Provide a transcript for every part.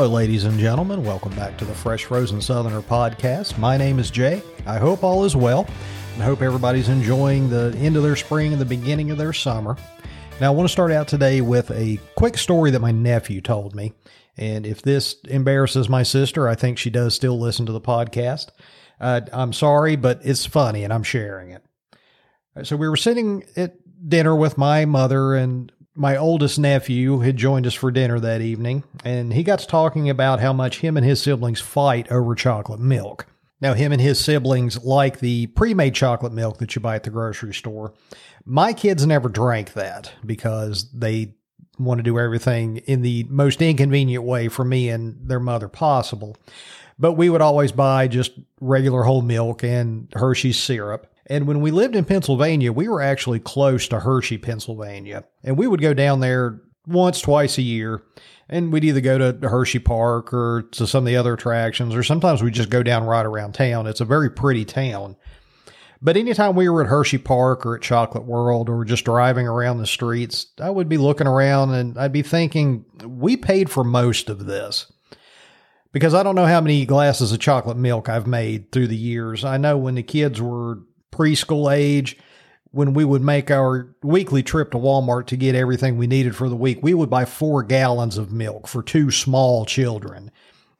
Hello, ladies and gentlemen. Welcome back to the Fresh Frozen Southerner podcast. My name is Jay. I hope all is well, and hope everybody's enjoying the end of their spring and the beginning of their summer. Now, I want to start out today with a quick story that my nephew told me. And if this embarrasses my sister, I think she does still listen to the podcast. Uh, I'm sorry, but it's funny and I'm sharing it. So we were sitting at dinner with my mother and my oldest nephew had joined us for dinner that evening, and he got to talking about how much him and his siblings fight over chocolate milk. Now, him and his siblings like the pre made chocolate milk that you buy at the grocery store. My kids never drank that because they want to do everything in the most inconvenient way for me and their mother possible. But we would always buy just regular whole milk and Hershey's syrup. And when we lived in Pennsylvania, we were actually close to Hershey, Pennsylvania. And we would go down there once, twice a year. And we'd either go to Hershey Park or to some of the other attractions, or sometimes we'd just go down right around town. It's a very pretty town. But anytime we were at Hershey Park or at Chocolate World or just driving around the streets, I would be looking around and I'd be thinking, we paid for most of this. Because I don't know how many glasses of chocolate milk I've made through the years. I know when the kids were preschool age, when we would make our weekly trip to Walmart to get everything we needed for the week, we would buy four gallons of milk for two small children.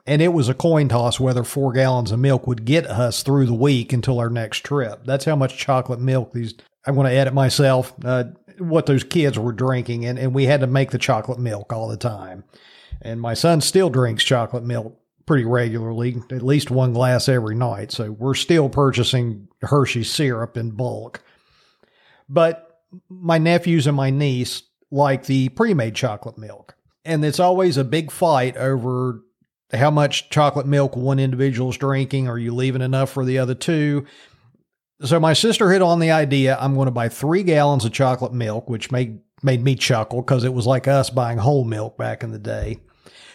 And it was a coin toss whether four gallons of milk would get us through the week until our next trip. That's how much chocolate milk these, I'm going to edit myself, uh, what those kids were drinking. And, and we had to make the chocolate milk all the time. And my son still drinks chocolate milk pretty regularly, at least one glass every night. So we're still purchasing Hershey syrup in bulk. But my nephews and my niece like the pre made chocolate milk. And it's always a big fight over how much chocolate milk one individual is drinking. Are you leaving enough for the other two? So my sister hit on the idea I'm going to buy three gallons of chocolate milk, which made made me chuckle because it was like us buying whole milk back in the day.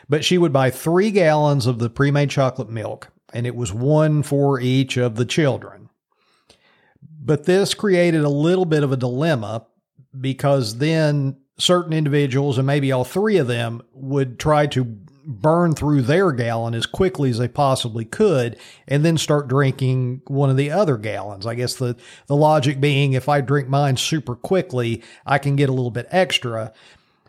But she would buy three gallons of the pre made chocolate milk, and it was one for each of the children. But this created a little bit of a dilemma because then certain individuals, and maybe all three of them, would try to burn through their gallon as quickly as they possibly could and then start drinking one of the other gallons. I guess the, the logic being if I drink mine super quickly, I can get a little bit extra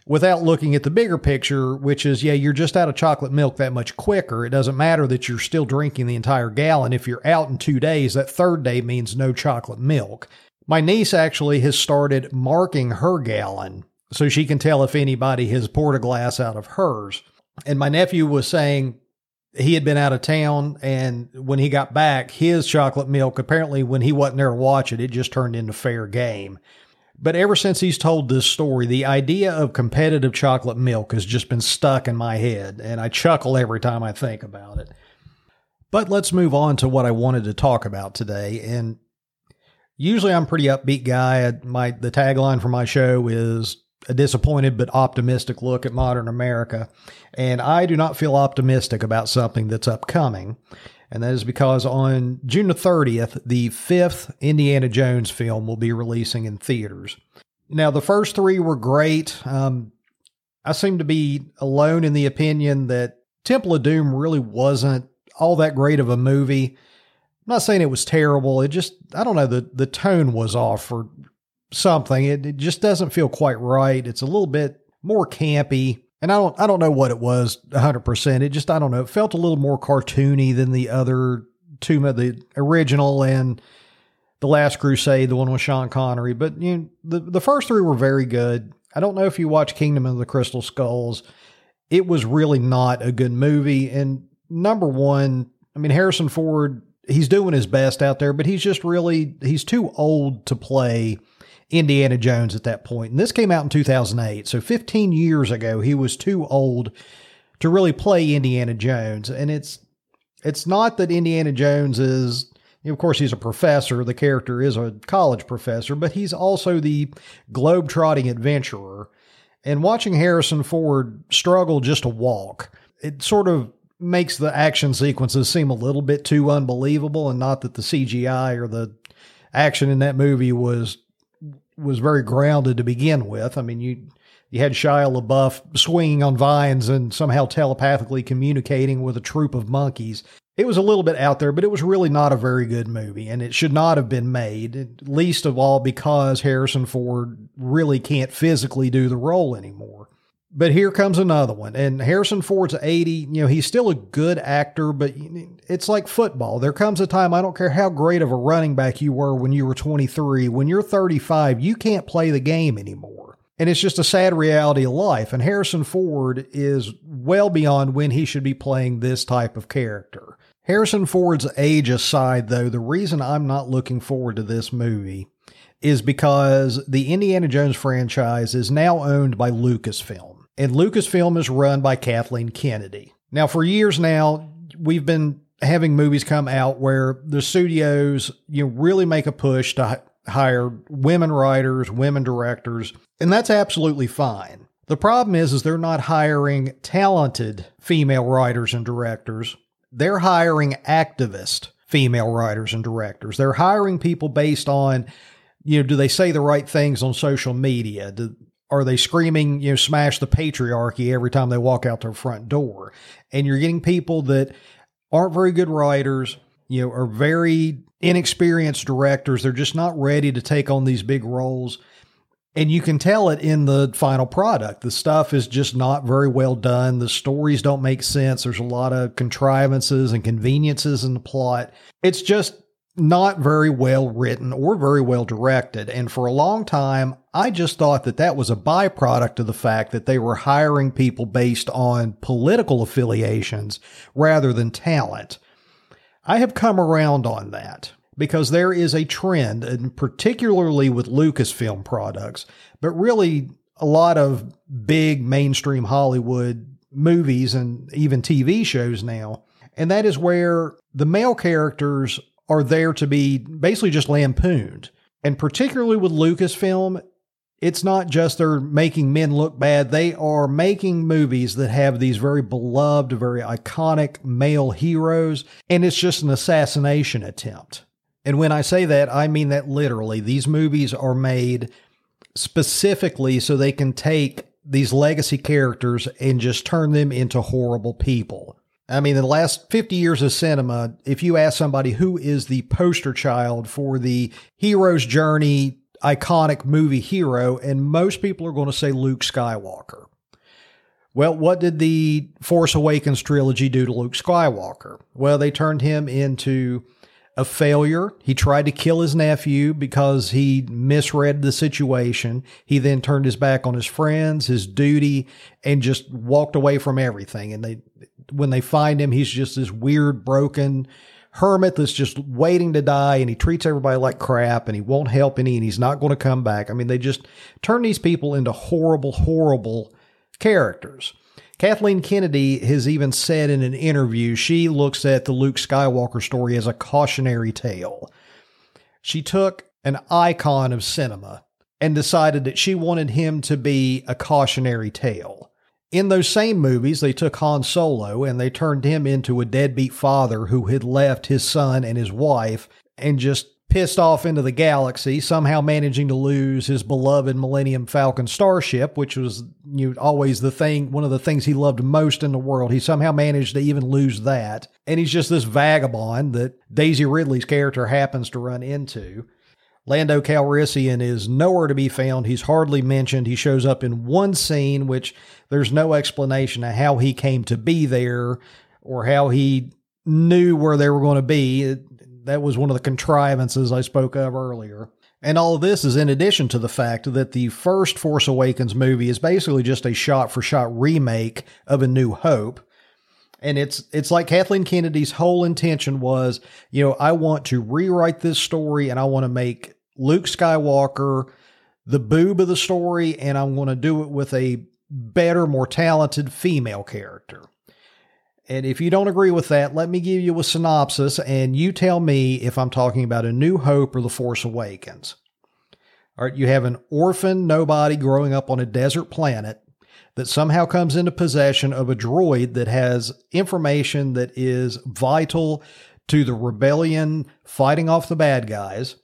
without looking at the bigger picture, which is, yeah, you're just out of chocolate milk that much quicker. It doesn't matter that you're still drinking the entire gallon. If you're out in two days, that third day means no chocolate milk. My niece actually has started marking her gallon so she can tell if anybody has poured a glass out of hers. And my nephew was saying he had been out of town and when he got back, his chocolate milk, apparently when he wasn't there to watch it, it just turned into fair game. But ever since he's told this story, the idea of competitive chocolate milk has just been stuck in my head, and I chuckle every time I think about it. But let's move on to what I wanted to talk about today. And usually I'm a pretty upbeat guy. My the tagline for my show is a disappointed but optimistic look at modern America. And I do not feel optimistic about something that's upcoming. And that is because on June the 30th, the fifth Indiana Jones film will be releasing in theaters. Now, the first three were great. Um, I seem to be alone in the opinion that Temple of Doom really wasn't all that great of a movie. I'm not saying it was terrible. It just, I don't know, the, the tone was off for something. It, it just doesn't feel quite right. It's a little bit more campy and I don't I don't know what it was 100%. It just I don't know. It felt a little more cartoony than the other two the original and the Last Crusade, the one with Sean Connery, but you know, the the first three were very good. I don't know if you watch Kingdom of the Crystal Skulls. It was really not a good movie and number 1, I mean Harrison Ford, he's doing his best out there, but he's just really he's too old to play Indiana Jones at that point. And this came out in 2008. So 15 years ago, he was too old to really play Indiana Jones. And it's, it's not that Indiana Jones is, of course, he's a professor. The character is a college professor, but he's also the globe-trotting adventurer. And watching Harrison Ford struggle just to walk, it sort of makes the action sequences seem a little bit too unbelievable. And not that the CGI or the action in that movie was was very grounded to begin with. I mean, you you had Shia LaBeouf swinging on vines and somehow telepathically communicating with a troop of monkeys. It was a little bit out there, but it was really not a very good movie, and it should not have been made, least of all because Harrison Ford really can't physically do the role anymore. But here comes another one. And Harrison Ford's 80. You know, he's still a good actor, but it's like football. There comes a time, I don't care how great of a running back you were when you were 23, when you're 35, you can't play the game anymore. And it's just a sad reality of life. And Harrison Ford is well beyond when he should be playing this type of character. Harrison Ford's age aside, though, the reason I'm not looking forward to this movie is because the Indiana Jones franchise is now owned by Lucasfilm. And Lucasfilm is run by Kathleen Kennedy. Now, for years now, we've been having movies come out where the studios you know, really make a push to hire women writers, women directors, and that's absolutely fine. The problem is is they're not hiring talented female writers and directors. They're hiring activist female writers and directors. They're hiring people based on you know, do they say the right things on social media? Do, are they screaming, you know, smash the patriarchy every time they walk out their front door? And you're getting people that aren't very good writers, you know, are very inexperienced directors. They're just not ready to take on these big roles. And you can tell it in the final product. The stuff is just not very well done. The stories don't make sense. There's a lot of contrivances and conveniences in the plot. It's just not very well written or very well directed. And for a long time, I just thought that that was a byproduct of the fact that they were hiring people based on political affiliations rather than talent. I have come around on that because there is a trend, and particularly with Lucasfilm products, but really a lot of big mainstream Hollywood movies and even TV shows now. And that is where the male characters are there to be basically just lampooned. And particularly with Lucasfilm, it's not just they're making men look bad. They are making movies that have these very beloved, very iconic male heroes, and it's just an assassination attempt. And when I say that, I mean that literally. These movies are made specifically so they can take these legacy characters and just turn them into horrible people. I mean, in the last 50 years of cinema, if you ask somebody who is the poster child for the hero's journey iconic movie hero, and most people are going to say Luke Skywalker. Well, what did the Force Awakens trilogy do to Luke Skywalker? Well, they turned him into a failure. He tried to kill his nephew because he misread the situation. He then turned his back on his friends, his duty, and just walked away from everything. And they when they find him, he's just this weird, broken hermit that's just waiting to die and he treats everybody like crap and he won't help any and he's not going to come back. I mean, they just turn these people into horrible, horrible characters. Kathleen Kennedy has even said in an interview she looks at the Luke Skywalker story as a cautionary tale. She took an icon of cinema and decided that she wanted him to be a cautionary tale. In those same movies, they took Han Solo and they turned him into a deadbeat father who had left his son and his wife and just pissed off into the galaxy, somehow managing to lose his beloved Millennium Falcon starship, which was you know, always the thing, one of the things he loved most in the world. He somehow managed to even lose that. And he's just this vagabond that Daisy Ridley's character happens to run into. Lando Calrissian is nowhere to be found. He's hardly mentioned. He shows up in one scene, which there's no explanation of how he came to be there or how he knew where they were going to be. That was one of the contrivances I spoke of earlier. And all this is in addition to the fact that the first Force Awakens movie is basically just a shot for shot remake of A New Hope. And it's it's like Kathleen Kennedy's whole intention was, you know, I want to rewrite this story and I want to make Luke Skywalker the boob of the story, and I'm going to do it with a better, more talented female character. And if you don't agree with that, let me give you a synopsis and you tell me if I'm talking about A New Hope or The Force Awakens. All right, you have an orphan nobody growing up on a desert planet that somehow comes into possession of a droid that has information that is vital to the rebellion fighting off the bad guys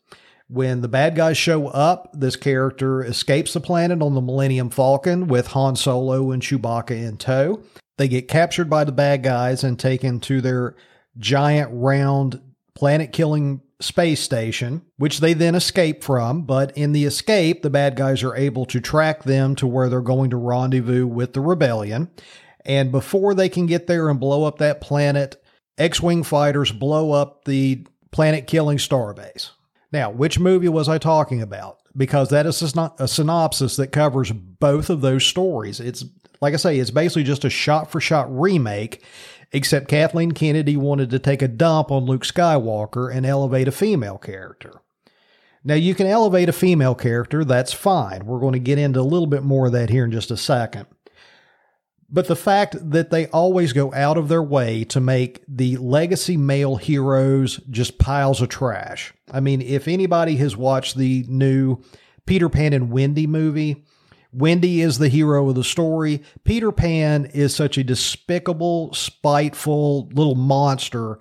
When the bad guys show up, this character escapes the planet on the Millennium Falcon with Han Solo and Chewbacca in tow. They get captured by the bad guys and taken to their giant round planet killing space station, which they then escape from. But in the escape, the bad guys are able to track them to where they're going to rendezvous with the rebellion. And before they can get there and blow up that planet, X Wing fighters blow up the planet killing starbase. Now, which movie was I talking about? Because that is not a synopsis that covers both of those stories. It's like I say, it's basically just a shot for shot remake except Kathleen Kennedy wanted to take a dump on Luke Skywalker and elevate a female character. Now, you can elevate a female character, that's fine. We're going to get into a little bit more of that here in just a second. But the fact that they always go out of their way to make the legacy male heroes just piles of trash. I mean, if anybody has watched the new Peter Pan and Wendy movie, Wendy is the hero of the story. Peter Pan is such a despicable, spiteful little monster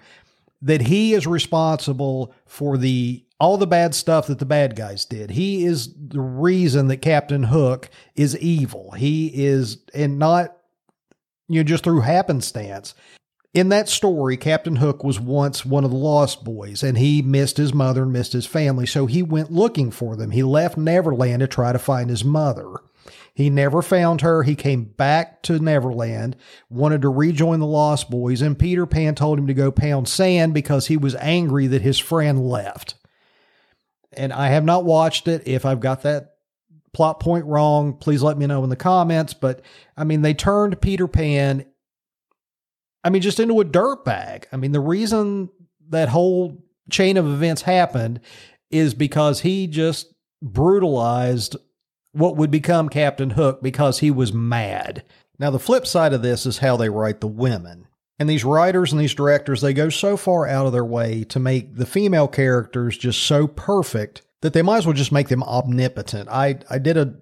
that he is responsible for the all the bad stuff that the bad guys did. He is the reason that Captain Hook is evil. He is and not you know just through happenstance. In that story, Captain Hook was once one of the Lost Boys, and he missed his mother and missed his family, so he went looking for them. He left Neverland to try to find his mother. He never found her. He came back to Neverland, wanted to rejoin the Lost Boys, and Peter Pan told him to go pound sand because he was angry that his friend left. And I have not watched it. If I've got that plot point wrong, please let me know in the comments. But I mean, they turned Peter Pan, I mean, just into a dirt bag. I mean, the reason that whole chain of events happened is because he just brutalized what would become Captain Hook because he was mad. Now, the flip side of this is how they write the women. And these writers and these directors, they go so far out of their way to make the female characters just so perfect that they might as well just make them omnipotent. I, I did a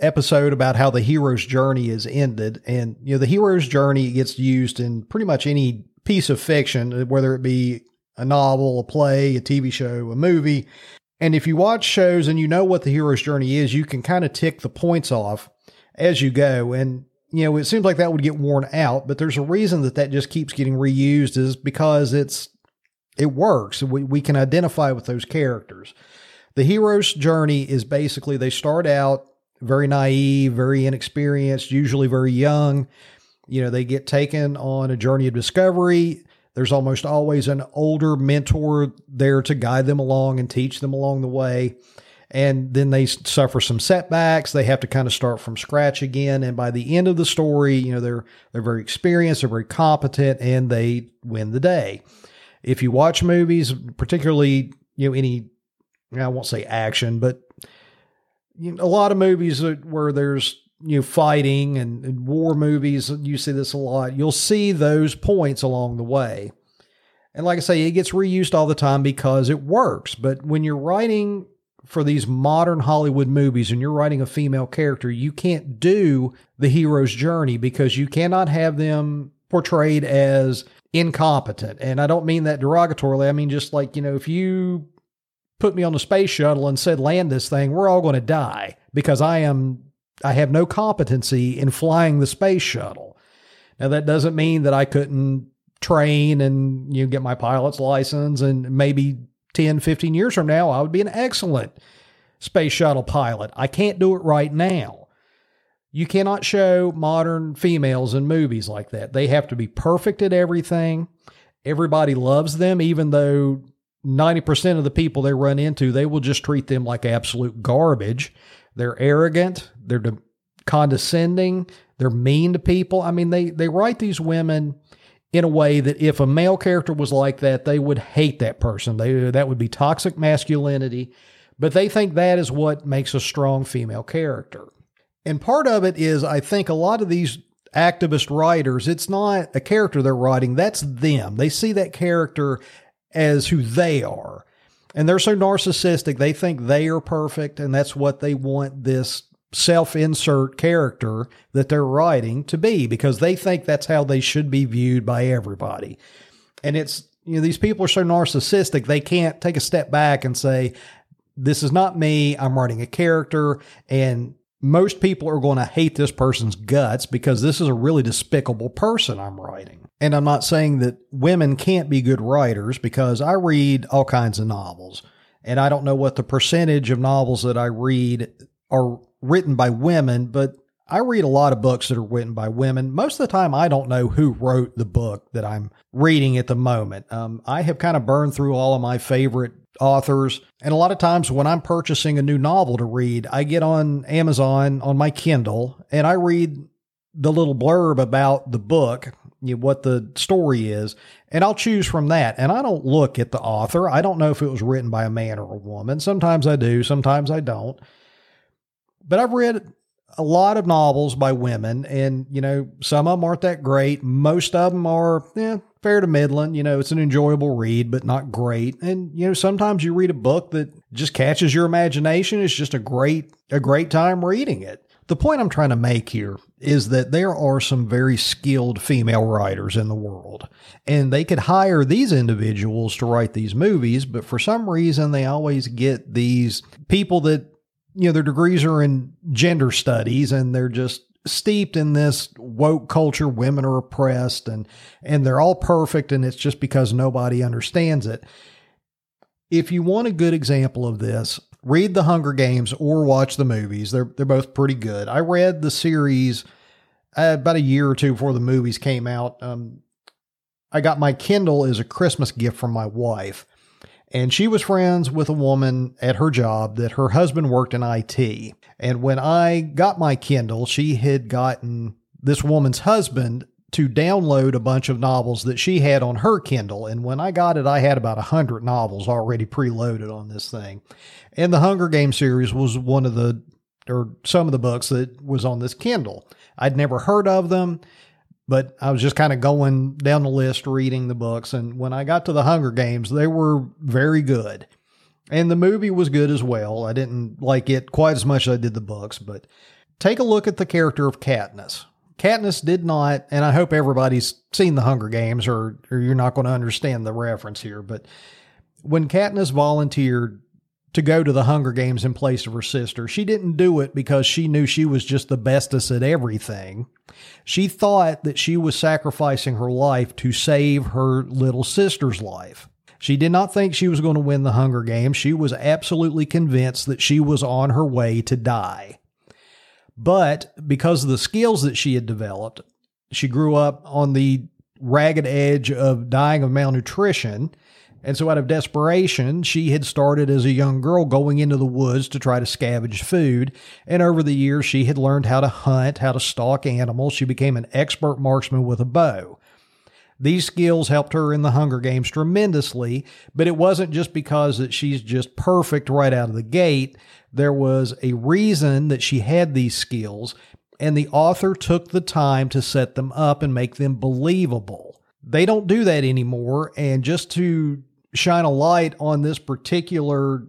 episode about how the hero's journey is ended. And, you know, the hero's journey gets used in pretty much any piece of fiction, uh, whether it be a novel, a play, a TV show, a movie. And if you watch shows and you know what the hero's journey is, you can kind of tick the points off as you go. And, you know, it seems like that would get worn out, but there's a reason that that just keeps getting reused is because it's, it works. We, we can identify with those characters. The hero's journey is basically they start out very naive, very inexperienced, usually very young. You know, they get taken on a journey of discovery. There's almost always an older mentor there to guide them along and teach them along the way. And then they suffer some setbacks. They have to kind of start from scratch again. And by the end of the story, you know, they're, they're very experienced, they're very competent, and they win the day. If you watch movies, particularly, you know, any, I won't say action, but you know, a lot of movies where there's you know, fighting and, and war movies, you see this a lot. You'll see those points along the way. And like I say, it gets reused all the time because it works. But when you're writing for these modern Hollywood movies and you're writing a female character, you can't do the hero's journey because you cannot have them portrayed as incompetent. And I don't mean that derogatorily. I mean, just like, you know, if you put me on a space shuttle and said, land this thing, we're all going to die because I am I have no competency in flying the space shuttle. Now that doesn't mean that I couldn't train and you know, get my pilot's license and maybe 10, 15 years from now I would be an excellent space shuttle pilot. I can't do it right now. You cannot show modern females in movies like that. They have to be perfect at everything. Everybody loves them even though 90% of the people they run into, they will just treat them like absolute garbage they're arrogant. They're de- condescending. They're mean to people. I mean, they, they write these women in a way that if a male character was like that, they would hate that person. They, that would be toxic masculinity. But they think that is what makes a strong female character. And part of it is, I think a lot of these activist writers, it's not a character they're writing, that's them. They see that character as who they are. And they're so narcissistic, they think they are perfect, and that's what they want this self insert character that they're writing to be because they think that's how they should be viewed by everybody. And it's, you know, these people are so narcissistic, they can't take a step back and say, this is not me. I'm writing a character and most people are going to hate this person's guts because this is a really despicable person I'm writing. And I'm not saying that women can't be good writers because I read all kinds of novels. And I don't know what the percentage of novels that I read are written by women, but I read a lot of books that are written by women. Most of the time, I don't know who wrote the book that I'm reading at the moment. Um, I have kind of burned through all of my favorite authors. And a lot of times when I'm purchasing a new novel to read, I get on Amazon on my Kindle and I read the little blurb about the book, you know, what the story is, and I'll choose from that. And I don't look at the author. I don't know if it was written by a man or a woman. Sometimes I do, sometimes I don't. But I've read a lot of novels by women, and you know, some of them aren't that great. Most of them are, yeah, fair to middling. You know, it's an enjoyable read, but not great. And, you know, sometimes you read a book that just catches your imagination. It's just a great, a great time reading it. The point I'm trying to make here is that there are some very skilled female writers in the world, and they could hire these individuals to write these movies, but for some reason they always get these people that, you know, their degrees are in gender studies and they're just steeped in this woke culture women are oppressed and and they're all perfect and it's just because nobody understands it. If you want a good example of this read the hunger games or watch the movies. They're they're both pretty good. I read the series uh, about a year or two before the movies came out. Um, i got my kindle as a christmas gift from my wife and she was friends with a woman at her job that her husband worked in IT. And when I got my Kindle, she had gotten this woman's husband to download a bunch of novels that she had on her Kindle. And when I got it, I had about a hundred novels already preloaded on this thing. And the Hunger Games series was one of the, or some of the books that was on this Kindle. I'd never heard of them. But I was just kind of going down the list, reading the books. And when I got to the Hunger Games, they were very good. And the movie was good as well. I didn't like it quite as much as I did the books, but take a look at the character of Katniss. Katniss did not, and I hope everybody's seen the Hunger Games or, or you're not going to understand the reference here, but when Katniss volunteered to go to the Hunger Games in place of her sister. She didn't do it because she knew she was just the bestest at everything. She thought that she was sacrificing her life to save her little sister's life. She did not think she was going to win the Hunger Games. She was absolutely convinced that she was on her way to die. But because of the skills that she had developed, she grew up on the ragged edge of dying of malnutrition and so, out of desperation, she had started as a young girl going into the woods to try to scavenge food. And over the years, she had learned how to hunt, how to stalk animals. She became an expert marksman with a bow. These skills helped her in the Hunger Games tremendously, but it wasn't just because that she's just perfect right out of the gate. There was a reason that she had these skills, and the author took the time to set them up and make them believable. They don't do that anymore, and just to shine a light on this particular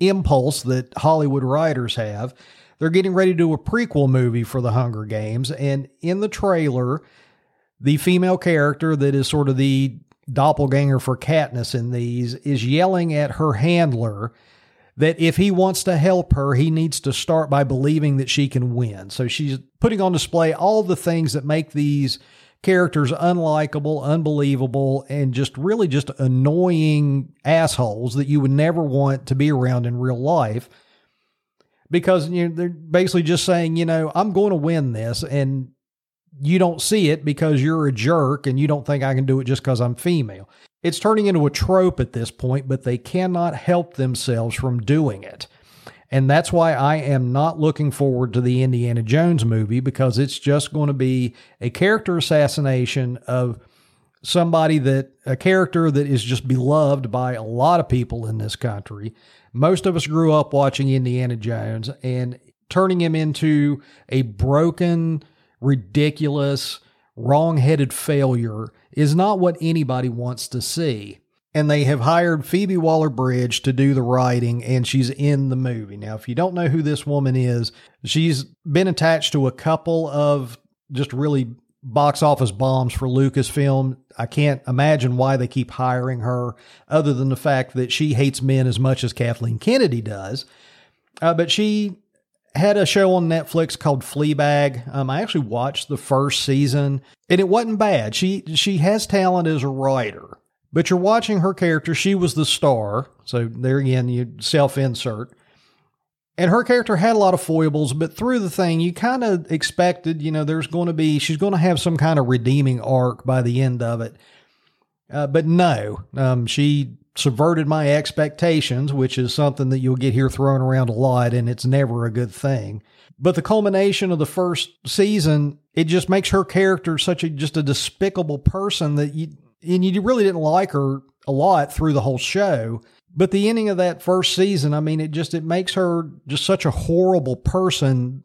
impulse that Hollywood writers have. They're getting ready to do a prequel movie for the Hunger Games, and in the trailer, the female character that is sort of the doppelganger for Katniss in these is yelling at her handler that if he wants to help her, he needs to start by believing that she can win. So she's putting on display all the things that make these characters unlikable, unbelievable, and just really just annoying assholes that you would never want to be around in real life. Because you know, they're basically just saying, you know, I'm going to win this, and you don't see it because you're a jerk and you don't think I can do it just because I'm female. It's turning into a trope at this point, but they cannot help themselves from doing it. And that's why I am not looking forward to the Indiana Jones movie because it's just going to be a character assassination of somebody that, a character that is just beloved by a lot of people in this country. Most of us grew up watching Indiana Jones and turning him into a broken, ridiculous, wrong headed failure is not what anybody wants to see and they have hired Phoebe Waller Bridge to do the writing, and she's in the movie. Now, if you don't know who this woman is, she's been attached to a couple of just really box office bombs for Lucasfilm. I can't imagine why they keep hiring her, other than the fact that she hates men as much as Kathleen Kennedy does. Uh, but she had a show on Netflix called Fleabag. Um, I actually watched the first season, and it wasn't bad. She she has talent as a writer, but you're watching her character. She was the star, so there again, you self insert. And her character had a lot of foibles, but through the thing, you kind of expected, you know, there's going to be, she's going to have some kind of redeeming arc by the end of it. Uh, but no, um, she subverted my expectations, which is something that you'll get here thrown around a lot, and it's never a good thing. But the culmination of the first season, it just makes her character such a just a despicable person that you and you really didn't like her a lot through the whole show. But the ending of that first season, I mean, it just it makes her just such a horrible person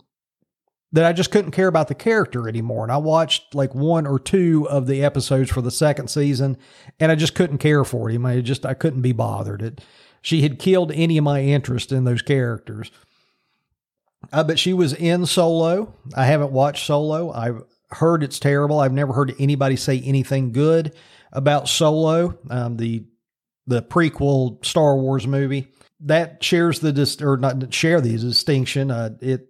that I just couldn't care about the character anymore. And I watched like one or two of the episodes for the second season, and I just couldn't care for him. I just I couldn't be bothered. It she had killed any of my interest in those characters. Uh, but she was in Solo. I haven't watched Solo. I've heard it's terrible. I've never heard anybody say anything good about Solo, um, the the prequel Star Wars movie. That shares the dis- or not share the distinction. Uh, it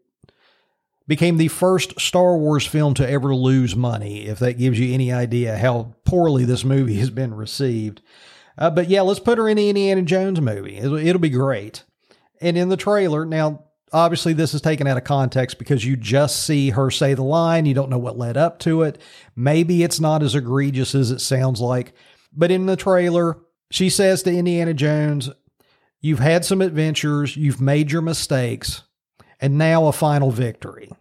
became the first Star Wars film to ever lose money, if that gives you any idea how poorly this movie has been received. Uh, but yeah, let's put her in the Indiana Jones movie. It'll, it'll be great. And in the trailer, now, obviously, this is taken out of context because you just see her say the line. You don't know what led up to it. Maybe it's not as egregious as it sounds like. But in the trailer, she says to Indiana Jones, You've had some adventures, you've made your mistakes and now a final victory.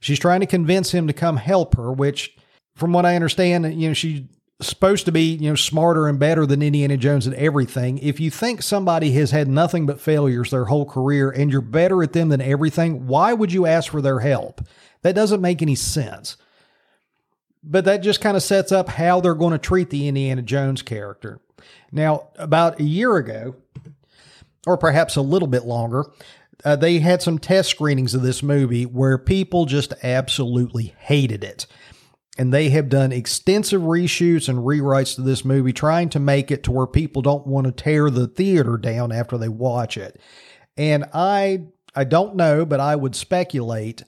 She's trying to convince him to come help her, which, from what I understand, you know, she's supposed to be, you know, smarter and better than Indiana Jones at everything. If you think somebody has had nothing but failures their whole career and you're better at them than everything, why would you ask for their help? That doesn't make any sense. But that just kind of sets up how they're going to treat the Indiana Jones character. Now, about a year ago, or perhaps a little bit longer, uh, they had some test screenings of this movie where people just absolutely hated it. And they have done extensive reshoots and rewrites to this movie, trying to make it to where people don't want to tear the theater down after they watch it. And I, I don't know, but I would speculate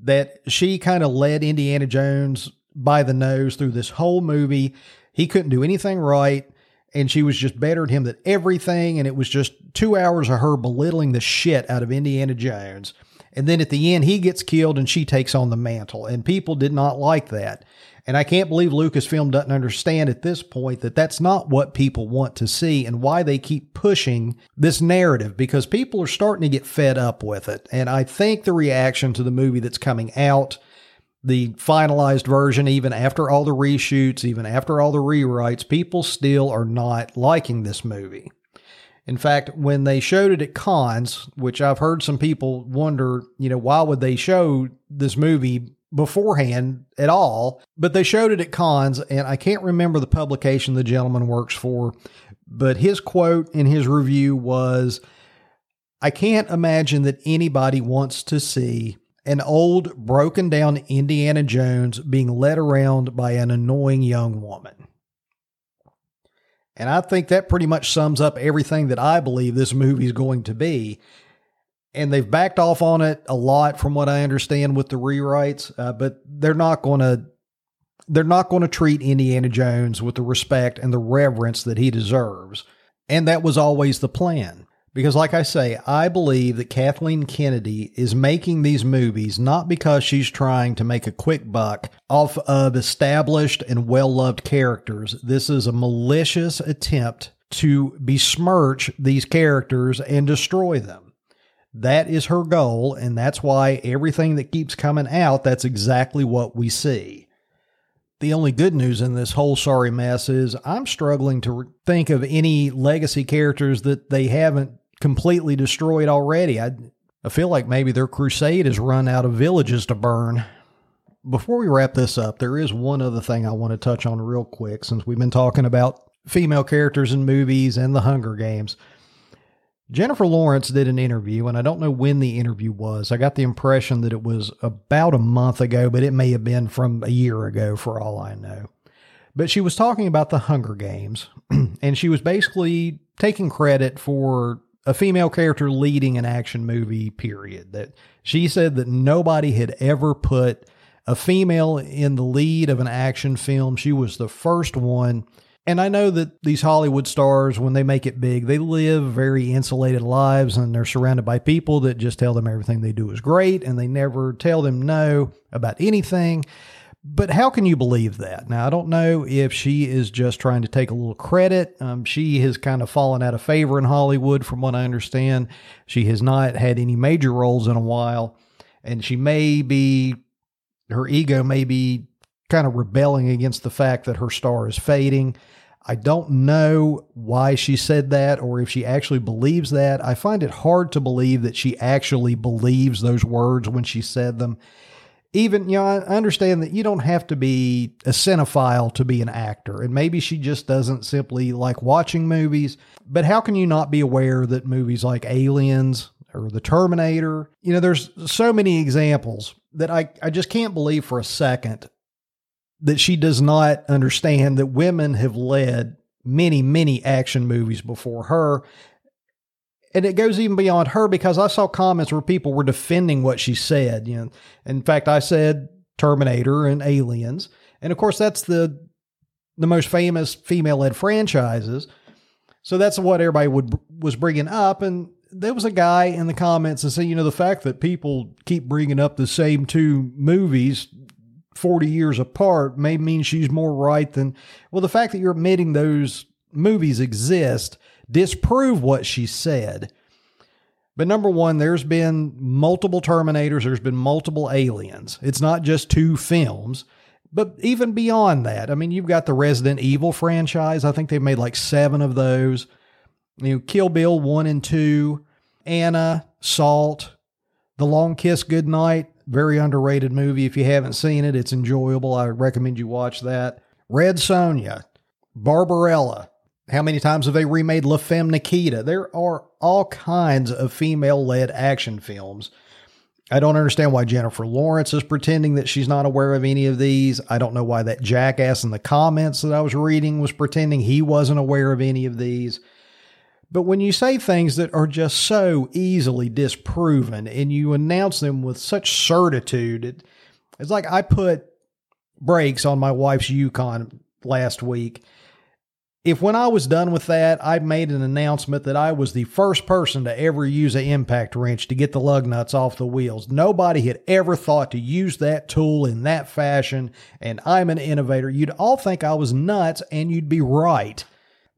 that she kind of led Indiana Jones by the nose through this whole movie. He couldn't do anything right and she was just better at him than everything. And it was just two hours of her belittling the shit out of Indiana Jones. And then at the end, he gets killed and she takes on the mantle. And people did not like that. And I can't believe Lucasfilm doesn't understand at this point that that's not what people want to see and why they keep pushing this narrative because people are starting to get fed up with it. And I think the reaction to the movie that's coming out the finalized version, even after all the reshoots, even after all the rewrites, people still are not liking this movie. In fact, when they showed it at cons, which I've heard some people wonder, you know, why would they show this movie beforehand at all? But they showed it at cons, and I can't remember the publication the gentleman works for, but his quote in his review was I can't imagine that anybody wants to see an old, broken down Indiana Jones being led around by an annoying young woman. And I think that pretty much sums up everything that I believe this movie is going to be. And they've backed off on it a lot, from what I understand, with the rewrites. Uh, but they're not going to they're not going to treat Indiana Jones with the respect and the reverence that he deserves. And that was always the plan. Because, like I say, I believe that Kathleen Kennedy is making these movies not because she's trying to make a quick buck off of established and well loved characters. This is a malicious attempt to besmirch these characters and destroy them. That is her goal, and that's why everything that keeps coming out, that's exactly what we see. The only good news in this whole sorry mess is I'm struggling to think of any legacy characters that they haven't completely destroyed already. I, I feel like maybe their crusade has run out of villages to burn. Before we wrap this up, there is one other thing I want to touch on real quick since we've been talking about female characters in movies and the Hunger Games. Jennifer Lawrence did an interview, and I don't know when the interview was. I got the impression that it was about a month ago, but it may have been from a year ago for all I know. But she was talking about the Hunger Games, and she was basically taking credit for a female character leading an action movie, period. That she said that nobody had ever put a female in the lead of an action film. She was the first one and I know that these Hollywood stars, when they make it big, they live very insulated lives and they're surrounded by people that just tell them everything they do is great and they never tell them no about anything. But how can you believe that? Now, I don't know if she is just trying to take a little credit. Um, she has kind of fallen out of favor in Hollywood, from what I understand. She has not had any major roles in a while, and she may be, her ego may be kind of rebelling against the fact that her star is fading. I don't know why she said that or if she actually believes that. I find it hard to believe that she actually believes those words when she said them. Even, you know, I understand that you don't have to be a cinephile to be an actor, and maybe she just doesn't simply like watching movies. But how can you not be aware that movies like Aliens or The Terminator, you know, there's so many examples that I, I just can't believe for a second that she does not understand that women have led many, many action movies before her. And it goes even beyond her because I saw comments where people were defending what she said. You know, in fact, I said Terminator and Aliens, and of course that's the the most famous female-led franchises. So that's what everybody would was bringing up, and there was a guy in the comments that said, you know, the fact that people keep bringing up the same two movies 40 years apart may mean she's more right than, well, the fact that you're admitting those movies exist disprove what she said. But number one, there's been multiple Terminators, there's been multiple aliens. It's not just two films. But even beyond that, I mean, you've got the Resident Evil franchise. I think they've made like seven of those. You know, Kill Bill 1 and 2, Anna, Salt, The Long Kiss Goodnight, very underrated movie. If you haven't seen it, it's enjoyable. I recommend you watch that. Red Sonja, Barbarella. How many times have they remade La Femme Nikita? There are all kinds of female led action films. I don't understand why Jennifer Lawrence is pretending that she's not aware of any of these. I don't know why that jackass in the comments that I was reading was pretending he wasn't aware of any of these. But when you say things that are just so easily disproven and you announce them with such certitude, it, it's like I put brakes on my wife's Yukon last week. If when I was done with that, I made an announcement that I was the first person to ever use an impact wrench to get the lug nuts off the wheels, nobody had ever thought to use that tool in that fashion, and I'm an innovator. You'd all think I was nuts, and you'd be right.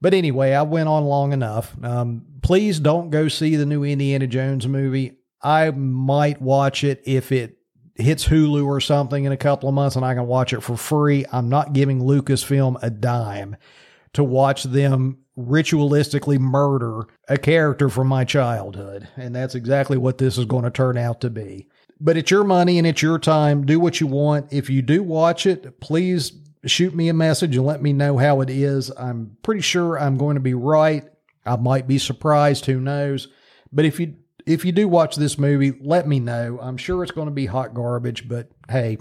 But anyway, I went on long enough. Um, please don't go see the new Indiana Jones movie. I might watch it if it hits Hulu or something in a couple of months and I can watch it for free. I'm not giving Lucasfilm a dime to watch them ritualistically murder a character from my childhood. And that's exactly what this is going to turn out to be. But it's your money and it's your time. Do what you want. If you do watch it, please shoot me a message and let me know how it is. I'm pretty sure I'm going to be right. I might be surprised, who knows. But if you if you do watch this movie, let me know. I'm sure it's going to be hot garbage, but hey,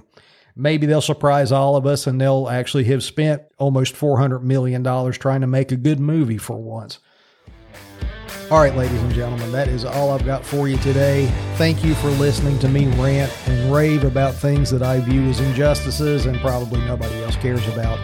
maybe they'll surprise all of us and they'll actually have spent almost $400 million trying to make a good movie for once. All right, ladies and gentlemen, that is all I've got for you today. Thank you for listening to me rant and rave about things that I view as injustices and probably nobody else cares about.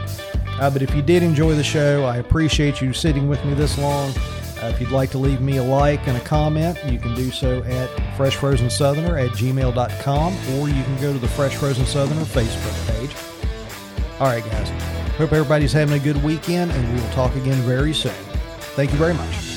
Uh, but if you did enjoy the show, I appreciate you sitting with me this long. Uh, if you'd like to leave me a like and a comment, you can do so at freshfrozensoutherner at gmail.com or you can go to the Fresh Frozen Southerner Facebook page. All right, guys. Hope everybody's having a good weekend, and we will talk again very soon. Thank you very much.